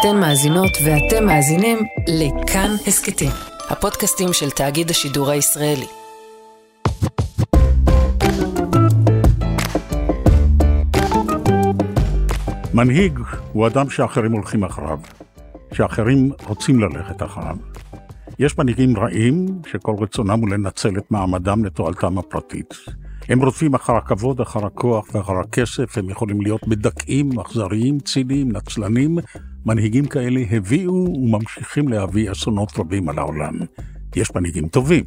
אתן מאזינות ואתם מאזינים לכאן הסכתים, הפודקאסטים של תאגיד השידור הישראלי. מנהיג הוא אדם שאחרים הולכים אחריו, שאחרים רוצים ללכת אחריו. יש מנהיגים רעים שכל רצונם הוא לנצל את מעמדם לתועלתם הפרטית. הם רודפים אחר הכבוד, אחר הכוח ואחר הכסף, הם יכולים להיות מדכאים, אכזריים, ציניים, נצלנים. מנהיגים כאלה הביאו וממשיכים להביא אסונות רבים על העולם. יש מנהיגים טובים,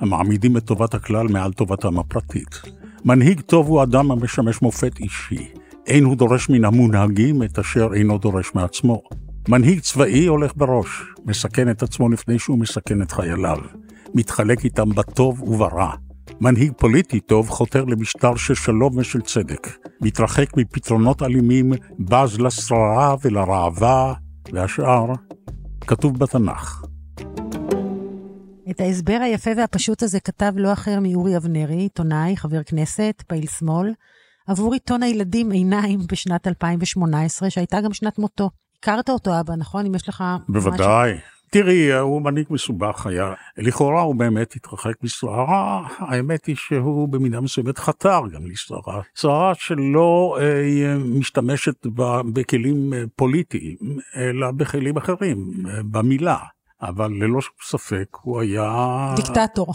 המעמידים את טובת הכלל מעל טובתם הפרטית. מנהיג טוב הוא אדם המשמש מופת אישי. אין הוא דורש מן המונהגים את אשר אינו דורש מעצמו. מנהיג צבאי הולך בראש, מסכן את עצמו לפני שהוא מסכן את חייליו. מתחלק איתם בטוב וברע. מנהיג פוליטי טוב חותר למשטר של שלום ושל צדק. מתרחק מפתרונות אלימים, בז לשררה ולראווה, והשאר כתוב בתנ"ך. את ההסבר היפה והפשוט הזה כתב לא אחר מאורי אבנרי, עיתונאי, חבר כנסת, פעיל שמאל, עבור עיתון הילדים עיניים בשנת 2018, שהייתה גם שנת מותו. הכרת אותו, אבא, נכון? אם יש לך... בוודאי. משהו... תראי, הוא מנהיג מסובך היה. לכאורה הוא באמת התרחק משררה, האמת היא שהוא במידה מסוימת חתר גם לשררה. שררה שלא אה, משתמשת בכלים אה, פוליטיים, אלא בכלים אחרים, אה, במילה. אבל ללא ספק הוא היה... דיקטטור.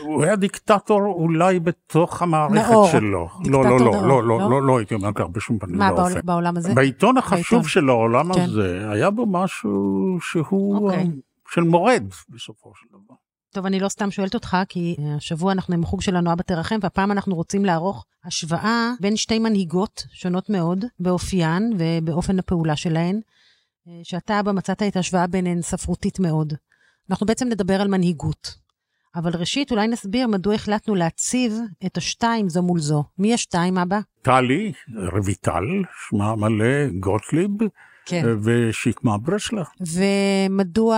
הוא היה דיקטטור אולי בתוך המערכת נאור. שלו. דיקטטור לא, לא, נאור, לא, לא, לא? לא, לא הייתי אומר כך בשום פנים מה, ואופן. בעול, בעולם הזה? בעיתון החשוב בעיתון. של העולם כן. הזה, היה בו משהו שהוא אוקיי. אה, של מורד בסופו של דבר. טוב, אני לא סתם שואלת אותך, כי אה, השבוע אנחנו עם החוג שלנו אבא תרחם, והפעם אנחנו רוצים לערוך השוואה בין שתי מנהיגות שונות מאוד, באופיין ובאופן הפעולה שלהן, שאתה, אבא, מצאת את ההשוואה ביניהן ספרותית מאוד. אנחנו בעצם נדבר על מנהיגות. אבל ראשית, אולי נסביר מדוע החלטנו להציב את השתיים זו מול זו. מי השתיים, אבא? טלי, רויטל, שמה המלא, גוטליב, כן. ושקמה ברסלר. ומדוע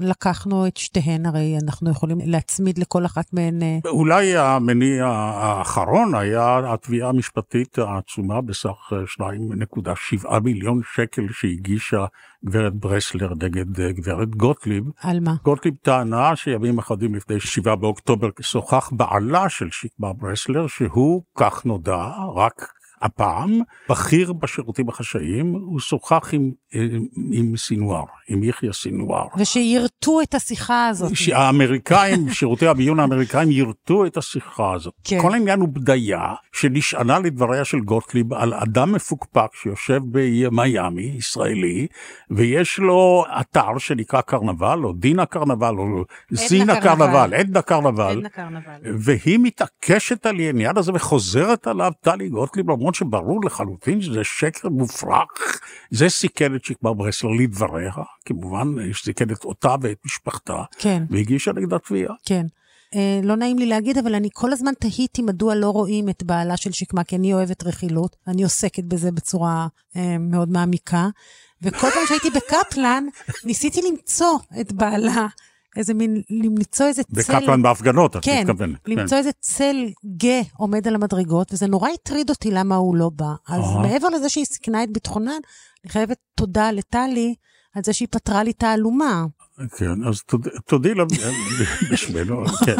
לקחנו את שתיהן? הרי אנחנו יכולים להצמיד לכל אחת מהן... אה, אולי המניע האחרון היה התביעה המשפטית העצומה בסך 2.7 מיליון שקל שהגישה גברת ברסלר נגד אה, גברת גוטליב. על מה? גוטליב טענה שימים אחדים לפני 7 באוקטובר שוחח בעלה של שקמה ברסלר, שהוא, כך נודע, רק הפעם, בכיר בשירותים החשאיים, הוא שוחח עם, אה, עם סינואר, עם יחיא סינואר. ושירתו את השיחה הזאת. שהאמריקאים, שירותי הביון האמריקאים ירתו את השיחה הזאת. כן. כל העניין הוא בדיה שנשענה לדבריה של גוטליב על אדם מפוקפק שיושב במיאמי, ישראלי, ויש לו אתר שנקרא קרנבל, או דינה קרנבל, או זינה קרנבל. קרנבל, עדנה קרנבל. עדנה קרנבל. והיא מתעקשת על העניין הזה וחוזרת עליו טלי גוטליב, למרות שברור לחלוטין שזה שקר מופרך. זה סיכן את שקמה ברסלר לדבריה, כמובן, סיכן את אותה ואת משפחתה, כן, והגישה נגדה תביעה. כן. אה, לא נעים לי להגיד, אבל אני כל הזמן תהיתי מדוע לא רואים את בעלה של שקמה, כי אני אוהבת רכילות, אני עוסקת בזה בצורה אה, מאוד מעמיקה, וכל פעם שהייתי בקפלן, ניסיתי למצוא את בעלה, איזה מין, למצוא איזה צל... בקפלן בהפגנות, את כן, מתכוונת. למצוא איזה צל גה עומד על המדרגות, וזה נורא הטריד אותי למה הוא לא בא. אז אהה. מעבר לזה שהיא סיכנה את ביטחונן, אני חייבת תודה לטלי על זה שהיא פתרה לי תעלומה. כן, אז תוד- תודי לה בשמנו, כן.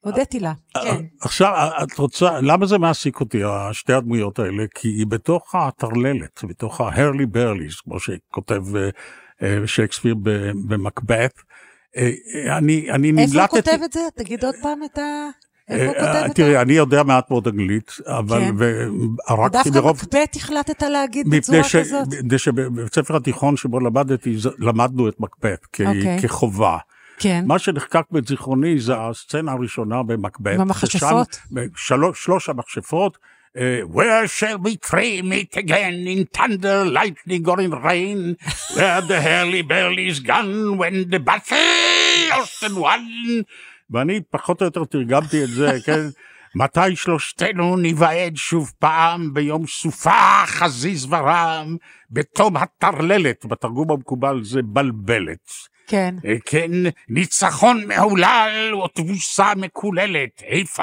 הודיתי לה, כן. עכשיו, את רוצה, למה זה מעסיק אותי, שתי הדמויות האלה? כי היא בתוך הטרללת, בתוך ההרלי ברליס, כמו שכותב אה, אה, שייקספיר ב- אה, אה, אני, אני איפה הוא נמלטתי... כותב את זה? תגיד עוד פעם את ה... אה, תראי. אני יודע מעט מאוד אנגלית, אבל... כן. וערקתי דווקא מרוב... מקבט החלטת להגיד בצורה כזאת? מפני שבבית ספר התיכון שבו למדתי, למדנו את מקבת כ- אוקיי. כחובה. כן. מה שנחקק בזיכרוני זה הסצנה הראשונה במקבת. במכשפות? שלוש המכשפות. אה, Where shall we three meet again in thunder, lightning or in rain? Where the hurly burly's gone when the battle lost and won? ואני פחות או יותר תרגמתי את זה, כן? מתי שלושתנו ניוועד שוב פעם ביום סופה חזיז ורם, בתום הטרללת, בתרגום המקובל זה בלבלת. כן. אה, כן, ניצחון מהולל ותבוסה מקוללת. איפה?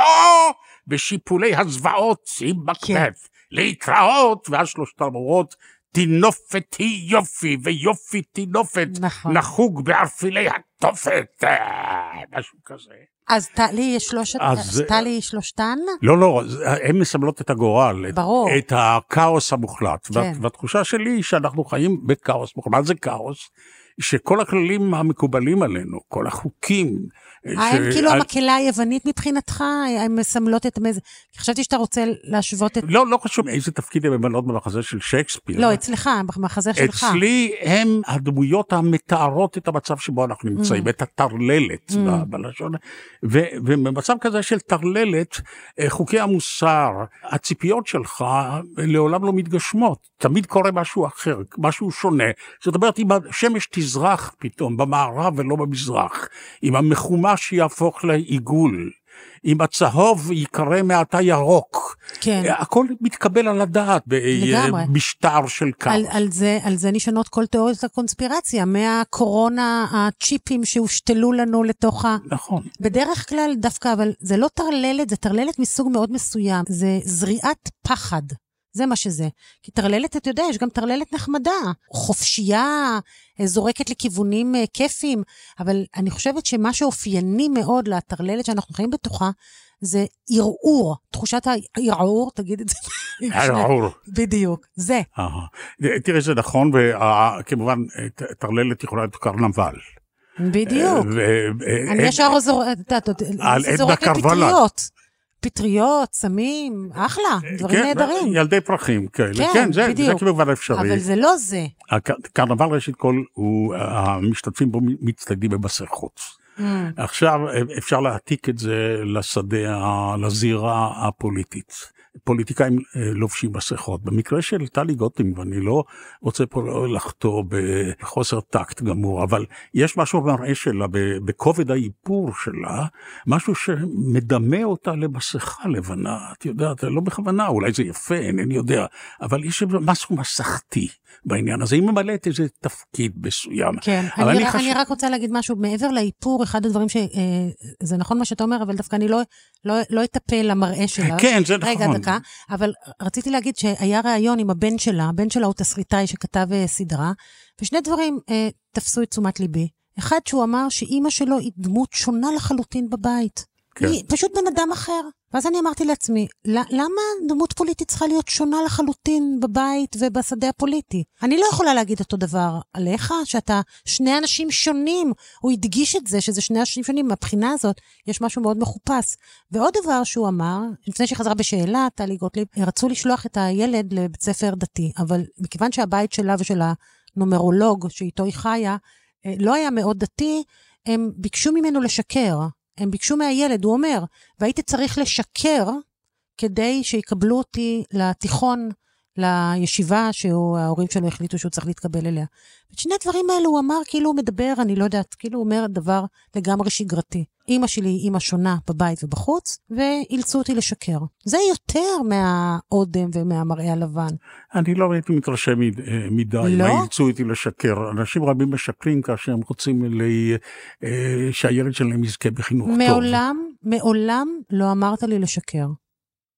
בשיפולי הזוועות עם כן. מקבט. להתראות, ואז שלושת המורות טינופת היא יופי, ויופי טינופת, נכון. נחוג בערפילי התופת, אה, משהו כזה. אז טלי יש שלושת, אז- טלי היא שלושתן? לא, לא, הן מסמלות את הגורל, את- ברור. את הכאוס המוחלט. כן. וה- והתחושה שלי היא שאנחנו חיים בכאוס מוחלט. מה זה כאוס? שכל הכללים המקובלים עלינו, כל החוקים... ש- כאילו המקהלה היוונית מבחינתך? הן מסמלות את המז... חשבתי שאתה רוצה להשוות את... לא, לא חשוב איזה תפקיד הן ממלאות במחזה של שייקספיר. לא, אצלך, במחזה שלך. אצלי הם הדמויות המתארות את המצב שבו אנחנו נמצאים, את הטרללת Mm. בלשון. ובמצב כזה של טרללת, אה, חוקי המוסר, הציפיות שלך לעולם לא מתגשמות. תמיד קורה משהו אחר, משהו שונה. זאת אומרת, אם השמש תזרח פתאום במערב ולא במזרח, אם המחומש יהפוך לעיגול, אם הצהוב ייקרא מעתה ירוק, כן. הכל מתקבל על הדעת. במשטר של כאוס. על, על, זה, על זה נשענות כל תיאוריות הקונספירציה, מהקורונה, הצ'יפים שהושתלו לנו לתוך ה... נכון. בדרך כלל דווקא, אבל זה לא טרללת, זה טרללת מסוג מאוד מסוים. זה זריעת פחד. זה מה שזה. כי טרללת, אתה יודע, יש גם טרללת נחמדה. חופשייה, אה, זורקת לכיוונים אה, כיפיים. אבל אני חושבת שמה שאופייני מאוד לטרללת שאנחנו חיים בתוכה, זה ערעור. תחושת הערעור, תגיד את זה. הרעור. בדיוק, זה. תראה, זה נכון, וכמובן, טרללת יכולה להיות קרנבל. בדיוק. אני אה, ישר זורקת. פטריות. פטריות, סמים, אחלה, דברים כן, נהדרים. ילדי פרחים כאלה. כן, כן, זה- זה בדיוק. כמובן אפשרי. אבל זה לא זה. הקרנבל ראשית כל, הוא- המשתתפים בו מצטיידים במסכות. Mm. עכשיו אפשר להעתיק את זה לשדה, לזירה הפוליטית. פוליטיקאים אה, לובשים מסכות. במקרה של טלי גוטינג, ואני לא רוצה פה לחטוא בחוסר טקט גמור, אבל יש משהו במראה שלה, בכובד האיפור שלה, משהו שמדמה אותה למסכה לבנה. את יודעת, לא בכוונה, אולי זה יפה, אינני יודע, אבל יש משהו מסכתי בעניין הזה. היא ממלאת איזה תפקיד מסוים. כן, אבל אני, אני חש- אני רק רוצה להגיד משהו, מעבר לאיפור, אחד הדברים ש... אה, זה נכון מה שאתה אומר, אבל דווקא אני לא, לא, לא אטפל למראה שלה. כן, זה נכון. רגע, דקה. אבל רציתי להגיד שהיה ראיון עם הבן שלה, הבן שלה הוא תסריטאי שכתב אה, סדרה, ושני דברים אה, תפסו את תשומת ליבי. אחד, שהוא אמר שאימא שלו היא דמות שונה לחלוטין בבית. כן. היא פשוט בן אדם אחר. ואז אני אמרתי לעצמי, "ל- למה דמות פוליטית צריכה להיות שונה לחלוטין בבית ובשדה הפוליטי? אני לא יכולה להגיד אותו דבר עליך, שאתה שני אנשים שונים. הוא הדגיש את זה, שזה שני אנשים שונים. מהבחינה הזאת, יש משהו מאוד מחופש. ועוד דבר שהוא אמר, לפני שהיא חזרה בשאלה, טלי גוטליב, רצו לשלוח את הילד לבית ספר דתי, אבל מכיוון שהבית שלה ושל הנומרולוג שאיתו היא חיה, אה, לא היה מאוד דתי, הם ביקשו ממנו לשקר. הם ביקשו מהילד, הוא אומר, והייתי צריך לשקר כדי שיקבלו אותי לתיכון, לישיבה שההורים שלו החליטו שהוא צריך להתקבל אליה. את שני הדברים האלו הוא אמר כאילו הוא מדבר, אני לא יודעת, כאילו הוא אומר דבר לגמרי שגרתי. אימא שלי היא אימא שונה בבית ובחוץ, ואילצו אותי לשקר. זה יותר מהאודם ומהמראה הלבן. אני לא הייתי מתרשם אה, מדי, לא? מה אילצו אותי לשקר. אנשים רבים משקרים כאשר הם רוצים ל- אה, שהילד שלהם יזכה בחינוך טוב. מעולם, מעולם לא אמרת לי לשקר.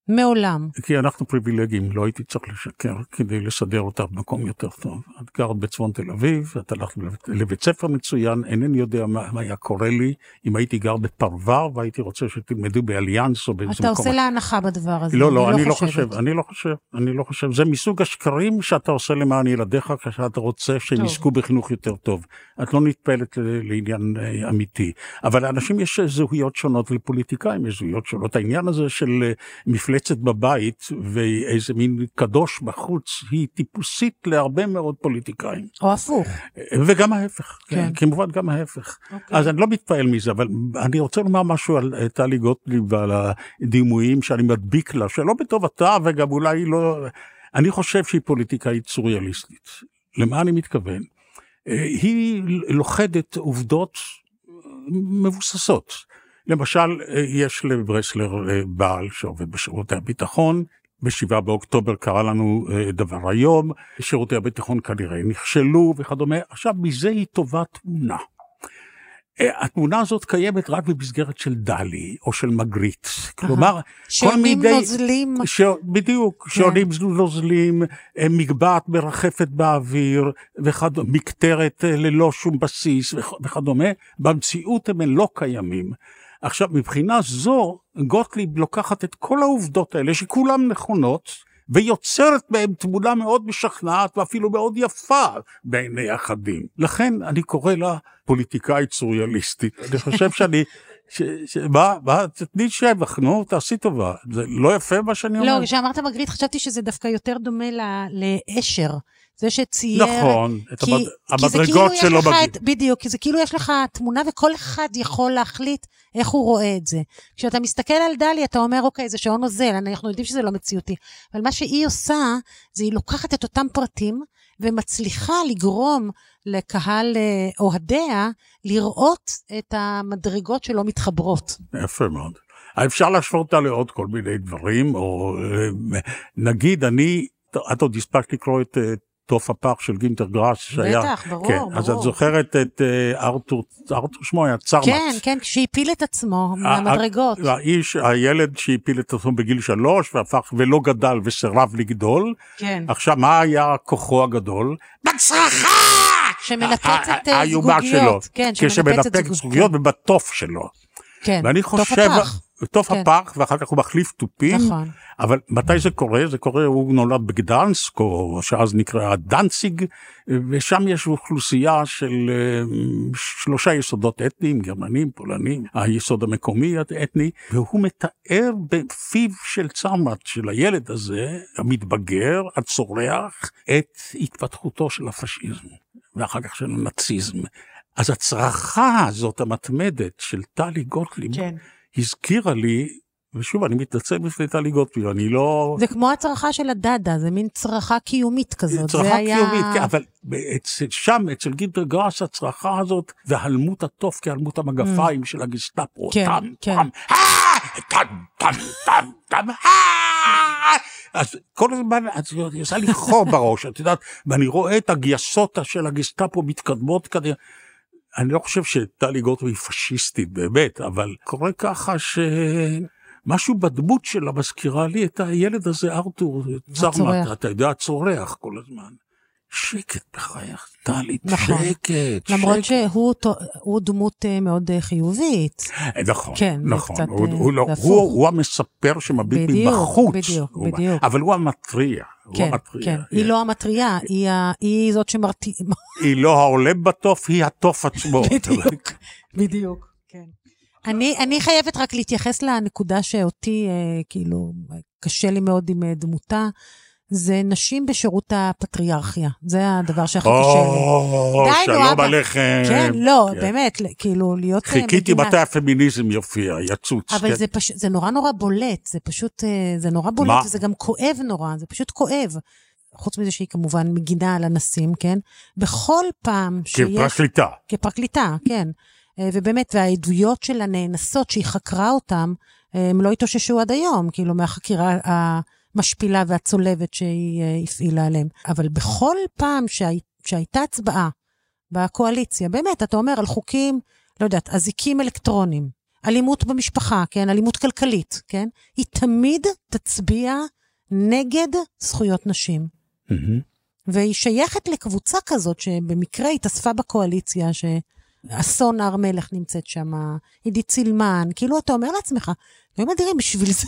מעולם. כי אנחנו פריבילגים, לא הייתי צריך לשקר כדי לסדר אותה במקום יותר טוב. את גרת בצפון תל אביב, את הלכת לבית- לבית ספר מצוין, אינני יודע מה, מה היה קורה לי אם הייתי גר בפרבר והייתי רוצה שתלמדו באליאנס או באיזה אתה מקום. עושה לה הנחה בדבר הזה. לא, לא, אני לא חושבת. חושב, אני לא חושב, אני לא חושב. זה מסוג השקרים שאתה עושה למען ילדיך כשאתה רוצה שהם. יזכו בחינוך יותר טוב. את לא נטפלת לעניין אה, אמיתי. אבל לאנשים יש זהויות שונות ולפוליטיקאים יש זהויות שונות. העניין הזה של אה, מפלצת בבית ואיזה מין קדוש בחוץ, היא טיפוסית להרבה מאוד פוליטיקאים. או הפוך. אה, וגם ההפך, כן. כן. כמובן גם ההפך. אוקיי. אז אני לא מתפעל מזה, אבל אני רוצה לומר משהו על אה, טלי גוטליב ועל הדימויים שאני מדביק לה, שלא בטובתה וגם אולי לא... אני חושב שהיא פוליטיקאית סוריאליסטית. למה אני מתכוון? אה, היא לוכדת עובדות מבוססות. למשל, אה, יש לברסלר אה, בעל שעובד בשירותי הביטחון, ב-7 באוקטובר קרה לנו אה, דבר היום, שירותי הביטחון כנראה נכשלו וכדומה. עכשיו, מזה היא טובה תמונה. התמונה הזאת קיימת רק במסגרת של דלי או של מגריט. כלומר, שעונים מיני... נוזלים. ש... בדיוק, כן. שעונים נוזלים, מגבעת מרחפת באוויר, וכד... מקטרת ללא שום בסיס וכ... וכדומה, במציאות הם לא קיימים. עכשיו, מבחינה זו, גוטליב לוקחת את כל העובדות האלה, שכולן נכונות, ויוצרת בהם תמונה מאוד משכנעת ואפילו מאוד יפה בעיני אחדים. לכן אני קורא לה פוליטיקאית סוריאליסטית. אני חושב שאני... ש, ש, מה, מה, תתני שבח, נו, תעשי טובה. זה לא יפה מה שאני אומר? לא, כשאמרת מגריט חשבתי שזה דווקא יותר דומה ל- לאשר. זה שצייר... נכון, את כי, המד... כי זה המדרגות כאילו שלו בגיל. את, בדיוק, כי זה כאילו יש לך תמונה וכל אחד יכול להחליט איך הוא רואה את זה. כשאתה מסתכל על דלי, אתה אומר, אוקיי, זה שעון נוזל, אנחנו יודעים שזה לא מציאותי. אבל מה שהיא עושה, זה היא לוקחת את אותם פרטים ומצליחה לגרום לקהל אה, אוהדיה לראות את המדרגות שלא מתחברות. יפה מאוד. אפשר להשוות אותה לעוד כל מיני דברים, או אה, נגיד אני, את עוד הספקת לקרוא את אה, תוף הפח של גינטר גראס, שהיה... בטח, ברור, כן, ברור. אז את זוכרת את אה, ארתור, ארתור שמו היה צרמץ. כן, כן, כשהפיל את עצמו מהמדרגות. האיש, הילד שהפיל את עצמו בגיל שלוש והפך ולא גדל וסירב לגדול. כן. עכשיו, מה היה כוחו הגדול? בצרחה! שמנפצת אה, האיומה שלו. זגוגיות. כן, שמנפצת כשמנפק זגוגיות ובתוף שלו. כן, ואני תוף חושב, הפח. תוף כן. הפח, ואחר כך הוא מחליף תופים. נכון. אבל מתי זה קורה? זה קורה, הוא נולד בגדנסק, או שאז נקרא דנציג, ושם יש אוכלוסייה של אה, שלושה יסודות אתניים, גרמנים, פולנים, היסוד המקומי האתני, והוא מתאר בפיו של צמת, של הילד הזה, המתבגר, הצורח, את התפתחותו של הפשיזם, ואחר כך של הנאציזם. אז הצרחה הזאת המתמדת של טלי גוטליב, כן. הזכירה לי, ושוב, אני מתנצל בפני טלי גוטליב, אני לא... זה כמו הצרחה של הדדה, זה מין צרחה קיומית כזאת. צרחה זה היה... קיומית, כן, אבל אצל, שם, אצל גינטר גראס, הצרחה הזאת, והלמות התוף כהלמות המגפיים של הגסטאפו, Mm. כן, טם, כן. טם, טם, טם, טם, טם, אה. אז כל הזמן, אז היא עושה לי חור בראש, את יודעת, ואני רואה את הגייסות של הגסטאפו מתקדמות כזה. אני לא חושב שטלי גוטליב היא פשיסטית באמת, אבל קורה ככה שמשהו בדמות שלה מזכירה לי את הילד הזה, ארתור הצורח. אתה יודע, צורח כל הזמן. שקט בחייך, טלי, נכון. שקט, למרות שקט. שהוא הוא דמות אה, מאוד אה, חיובית. נכון, כן, נכון, קצת, הוא, אה, הוא, לא, הוא. הוא המספר שמביט בדיוק, מבחוץ, בדיוק, הוא- בדיוק. אבל הוא המתריע, הוא כן, המתריע. כן. היא לא המטריה, היא היא זאת שמרתיעה. היא לא העולם בתוף, היא התוף עצמו. בדיוק, בדיוק, כן. אני, אני חייבת רק להתייחס לנקודה שאותי, אה, כאילו, קשה לי מאוד עם אה, דמותה, זה נשים בשירות הפטריארכיה. זה הדבר שהכי קשה לי. או, שלום. עליכם. כן, לא, כן. באמת, כאילו, להיות אה, חיכיתי מדינה- מתי הפמיניזם יופיע, יצוץ. אבל כן. זה פשוט, זה נורא נורא בולט, זה פשוט, אה, זה נורא בולט? וזה גם כואב נורא, זה פשוט כואב. חוץ מזה שהיא כמובן מגינה על אנסים, כן? בכל פעם שיש... כפרקליטה. כפרקליטה, כן. אה, ובאמת, והעדויות של הנאנסות שהיא חקרה אותן, הם לא התאוששו עד היום, כאילו, מהחקירה המשפילה והצולבת שהיא אה, הפעילה עליהם. אבל בכל פעם שהי, שהייתה הצבעה בקואליציה, באמת, אתה אומר על חוקים, לא יודעת, אזיקים אלקטרונים, אלימות במשפחה, כן, אלימות כלכלית, כן, היא תמיד תצביע נגד זכויות נשים. מהמם. והיא שייכת לקבוצה כזאת שבמקרה התאספה בקואליציה, שאסון הר מלך נמצאת שם, עידית סילמן, כאילו אתה אומר לעצמך, אלוהים אדירים בשביל זה.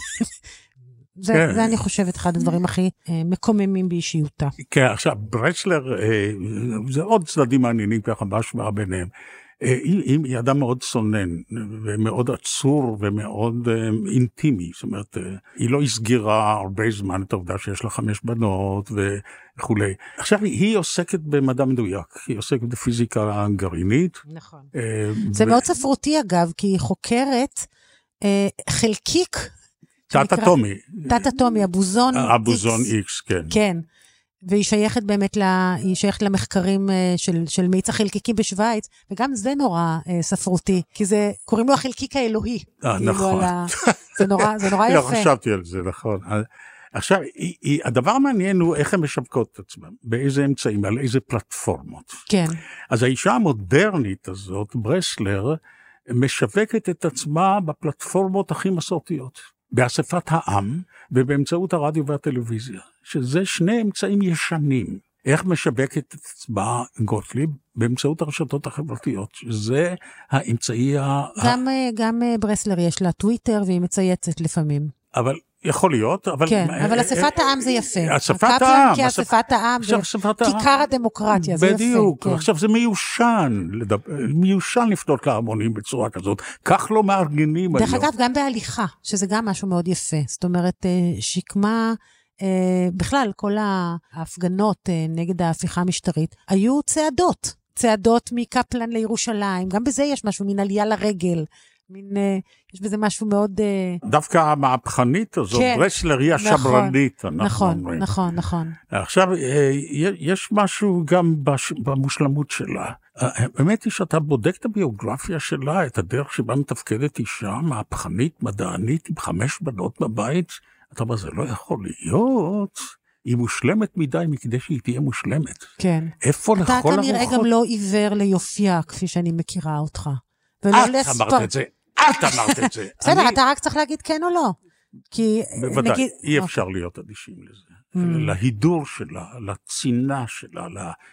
זה, כן. זה אני חושבת אחד הדברים הכי אה, מקוממים באישיותה. כן, עכשיו, ברסלר, אה, זה עוד צדדים מעניינים ככה בהשוואה ביניהם. אה, היא, היא היא אדם מאוד צונן, ומאוד עצור ומאוד אה, אינטימי, זאת אומרת, אה, היא לא הסגירה הרבה זמן את העובדה שיש לה חמש בנות וכולי. עכשיו, היא עוסקת במדע מדויק, היא עוסקת בפיזיקה גרעינית. נכון. אה, זה ו- מאוד ספרותי אגב, כי היא חוקרת אה, חלקיק, שנקרא- תת-אטומי, תת-אטומי, הבוזון הבוזון X. איקס, כן. כן. והיא שייכת באמת, ל... היא שייכת למחקרים אה, של, של מאיץ החלקיקים בשוויץ, וגם זה נורא אה, ספרותי, כי זה, קוראים לו החלקיק האלוהי. אה, כאילו נכון. ה... זה נורא, זה נורא לא יפה. חשבתי על זה, נכון. עכשיו, היא, היא, הדבר המעניין הוא איך הן משווקות את עצמן, באיזה אמצעים, על איזה פלטפורמות. כן. אז האישה המודרנית הזאת, ברסלר, משווקת את עצמה בפלטפורמות הכי מסורתיות, באספת העם ובאמצעות הרדיו והטלוויזיה, שזה שני אמצעים ישנים. איך משווקת את עצמה גוטליב? באמצעות הרשתות החברתיות, שזה האמצעי ה... גם, גם ברסלר יש לה טוויטר והיא מצייצת לפעמים. אבל יכול להיות, אבל... כן, אבל אספת העם זה יפה. אספת העם. כאספת העם, כיכר הדמוקרטיה, זה יפה. בדיוק, עכשיו זה מיושן, מיושן לפנות להמונים בצורה כזאת, כך לא מארגנים היום. דרך אגב, גם בהליכה, שזה גם משהו מאוד יפה. זאת אומרת, שקמה... בכלל, כל ההפגנות נגד ההפיכה המשטרית היו צעדות. צעדות מקפלן לירושלים, גם בזה יש משהו, מין עלייה לרגל. מין, יש בזה משהו מאוד... דווקא המהפכנית הזאת, כן, ברסלר היא השמרנית, נכון, אנחנו נכון, אומרים. נכון, נכון. עכשיו, יש משהו גם במושלמות שלה. האמת היא שאתה בודק את הביוגרפיה שלה, את הדרך שבה מתפקדת אישה מהפכנית, מדענית, עם חמש בנות בבית, אתה אומר, זה לא יכול להיות. היא מושלמת מדי מכדי שהיא תהיה מושלמת. כן. איפה לכל הרוחות? אתה כנראה גם לא עיוור ליופייה, כפי שאני מכירה אותך. את אמרת את זה, את אמרת את זה. בסדר, אתה רק צריך להגיד כן או לא. כי בוודאי, נגיד... אי אפשר להיות אדישים לזה. Mm. להידור שלה, לצינה שלה,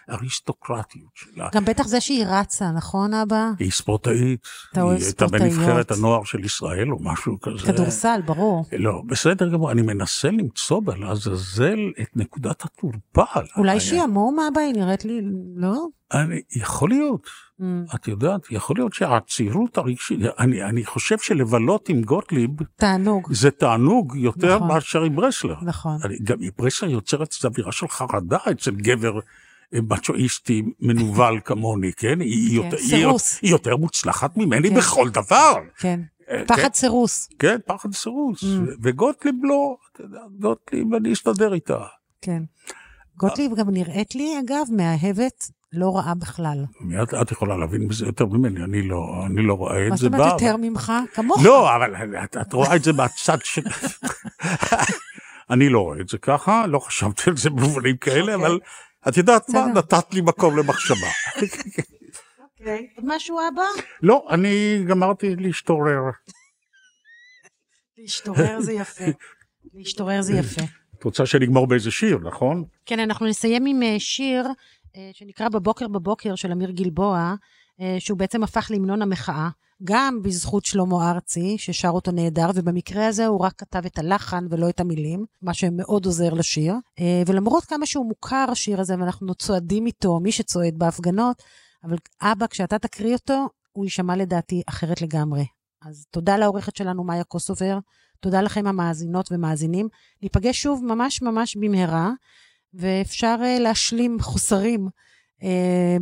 לאריסטוקרטיות שלה. גם בטח זה שהיא רצה, נכון אבא? היא ספורטאית. אתה אוהב ספורטאיות. היא הייתה בנבחרת הנוער של ישראל או משהו כזה. כדורסל, ברור. לא, בסדר גמור, אני מנסה למצוא בה לעזאזל את נקודת התורפה. אולי שעמום אבא, היא נראית לי, לא? אני, יכול להיות. את יודעת, יכול להיות שהצירות הרגשית, אני, אני חושב שלבלות עם גוטליב, תענוג. זה תענוג יותר נכון. מאשר עם ברסלר. נכון. אני, גם ברסלר יוצרת אווירה של חרדה אצל גבר מצ'ואיסטי מנוול כמוני, כן? היא, כן, יותר, סירוס. היא, היא יותר מוצלחת ממני כן. בכל דבר. כן, אה, פחד כן, סירוס. כן, פחד סירוס. Mm. וגוטליב לא, גוטליב, אני אסתדר איתה. כן. גוטליב גם נראית לי, אגב, מאהבת לא רעה בכלל. את, את יכולה להבין בזה יותר ממני, אני לא, אני לא רואה את זה. מה זאת אומרת יותר ממך? כמוך. לא, אבל את, את רואה את זה מהצד של... אני לא רואה את זה ככה, לא חשבתי על זה במובנים כאלה, אוקיי. אבל את יודעת מה. נתת לי מקום למחשבה. עוד משהו אבא? לא, אני גמרתי להשתורר. להשתורר זה יפה. להשתורר זה יפה. את רוצה שנגמור באיזה שיר, נכון? כן, אנחנו נסיים עם אה, שיר שנקרא בבוקר בבוקר של אמיר גלבוע, אה, שהוא בעצם הפך להמנון המחאה, גם בזכות שלמה ארצי, ששר אותו נהדר, ובמקרה הזה הוא רק כתב את הלחן ולא את המילים, מה שמאוד עוזר לשיר. אה, ולמרות כמה שהוא מוכר, השיר הזה, ואנחנו צועדים איתו, מי שצועד בהפגנות, אבל אבא, כשאתה תקריא אותו, הוא יישמע לדעתי אחרת לגמרי. אז תודה לעורכת שלנו, מאיה קוסובר, תודה לכם המאזינות ומאזינים. ניפגש שוב ממש ממש במהרה, ואפשר uh, להשלים חוסרים uh,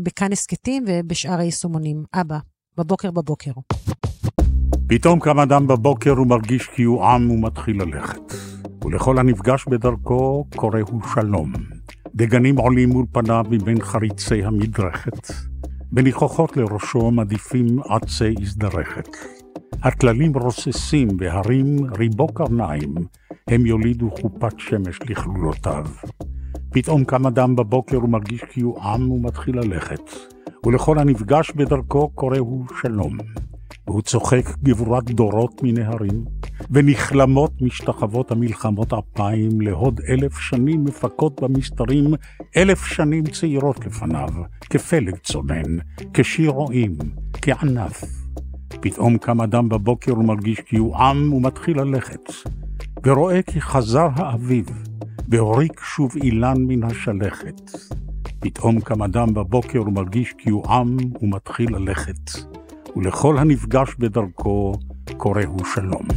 בכאן הסכתים ובשאר היישומונים. אבא, בבוקר בבוקר. פתאום קם אדם בבוקר ומרגיש כי הוא עם ומתחיל ללכת. ולכל הנפגש בדרכו קורא הוא שלום. דגנים עולים מול פניו מבין חריצי המדרכת. בניחוחות לראשו מדיפים עצי הזדרכת. הטללים רוססים והרים ריבו קרניים, הם יולידו חופת שמש לכלולותיו. פתאום קם אדם בבוקר ומרגיש כי הוא עם ומתחיל ללכת. ולכל הנפגש בדרכו קורא הוא שלום. והוא צוחק גבורת דורות מנהרים, ונכלמות משתחוות המלחמות אפיים להוד אלף שנים מפקות במסתרים, אלף שנים צעירות לפניו, כפלג צונן, כשיר רועים, כענף. פתאום קם אדם בבוקר ומרגיש כי הוא עם ומתחיל ללכת, ורואה כי חזר האביב, והוריק שוב אילן מן השלכת. פתאום קם אדם בבוקר ומרגיש כי הוא עם ומתחיל ללכת, ולכל הנפגש בדרכו קורא הוא שלום.